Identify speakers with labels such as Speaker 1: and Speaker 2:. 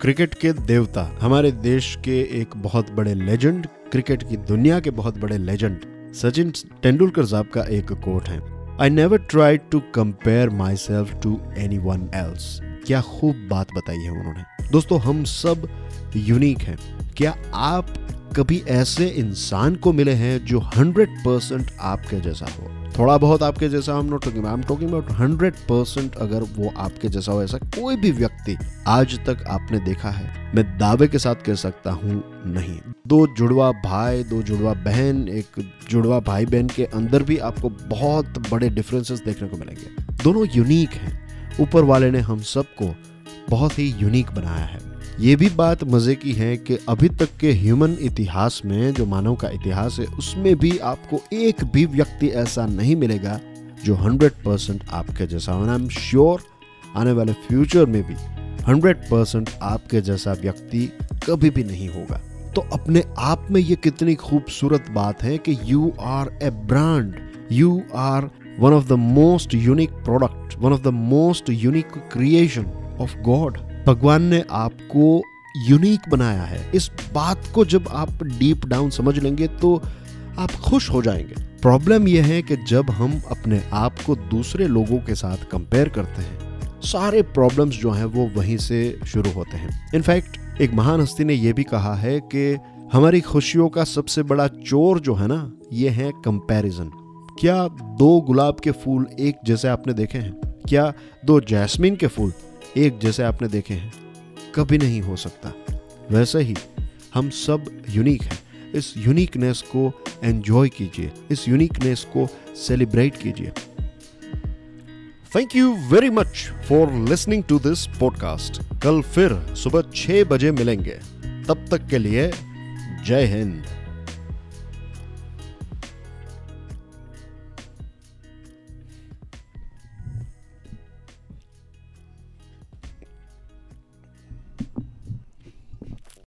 Speaker 1: Cricket के देवता। हमारे देश के एक बहुत बड़े लेजेंड क्रिकेट की दुनिया के बहुत बड़े लेजेंड सचिन तेंदुलकर साहब का एक कोट है। I never try to compare myself to anyone else क्या खूब बात बताई है उन्होंने। दोस्तों, हम सब यूनिक हैं। क्या आप कभी ऐसे इंसान को मिले हैं जो हंड्रेड परसेंट आपके जैसा हो? थोड़ा बहुत आपके जैसा हम not talking I am talking about hundred percent अगर वो आपके जैसा हो ऐसा कोई भी व्यक्ति आज तक आपने देखा है, मैं दावे के साथ कह सकता हूँ नहीं। दो जुड़वा भाई, दो जुड़वा बहन, एक जुड़वा भाई बहन के अंदर भी आपको बहुत बड़े डिफरेंसेस देखने को मिलेंगे। दोनों यूनिक हैं। ऊपर वाले ने हम सबको बहुत ही यूनिक बनाया है। ये भी बात मज़े की है कि अभी तक के ह्यूमन इतिहास में, जो मानव का इतिहास है, उसमें भी आपको एक भी व्यक्ति ऐसा नहीं मिलेगा जो 100 परसेंट आपके जैसा आई एम श्योर आने वाले फ्यूचर में भी 100 परसेंट आपके जैसा व्यक्ति कभी भी नहीं होगा। तो अपने आप में ये कितनी खूबसूरत बात है कि you are a brand you are one of the most unique product one of the most unique creation of God भगवान ने आपको यूनिक बनाया है। इस बात को जब आप डीप डाउन समझ लेंगे तो आप खुश हो जाएँगे। प्रॉब्लम यह है कि जब हम अपने आप को दूसरे लोगों के साथ कंपेयर करते हैं, सारे प्रॉब्लम्स जो हैं वो वहीं से शुरू होते हैं। इनफैक्ट एक महान हस्ती ने यह भी कहा है कि हमारी खुशियों का सबसे बड़ा चोर जो है ना ये है कंपैरिजन क्या दो गुलाब के फूल एक जैसे आपने देखे हैं? क्या दो जैस्मिन के फूल एक जैसे आपने देखे हैं, कभी नहीं हो सकता। वैसे ही हम सब यूनिक हैं। इस यूनिकनेस को एंजॉय कीजिए, इस यूनिकनेस को सेलिब्रेट कीजिए। Thank you very much for listening to this podcast कल फिर सुबह छह बजे मिलेंगे। तब तक के लिए जय हिंद।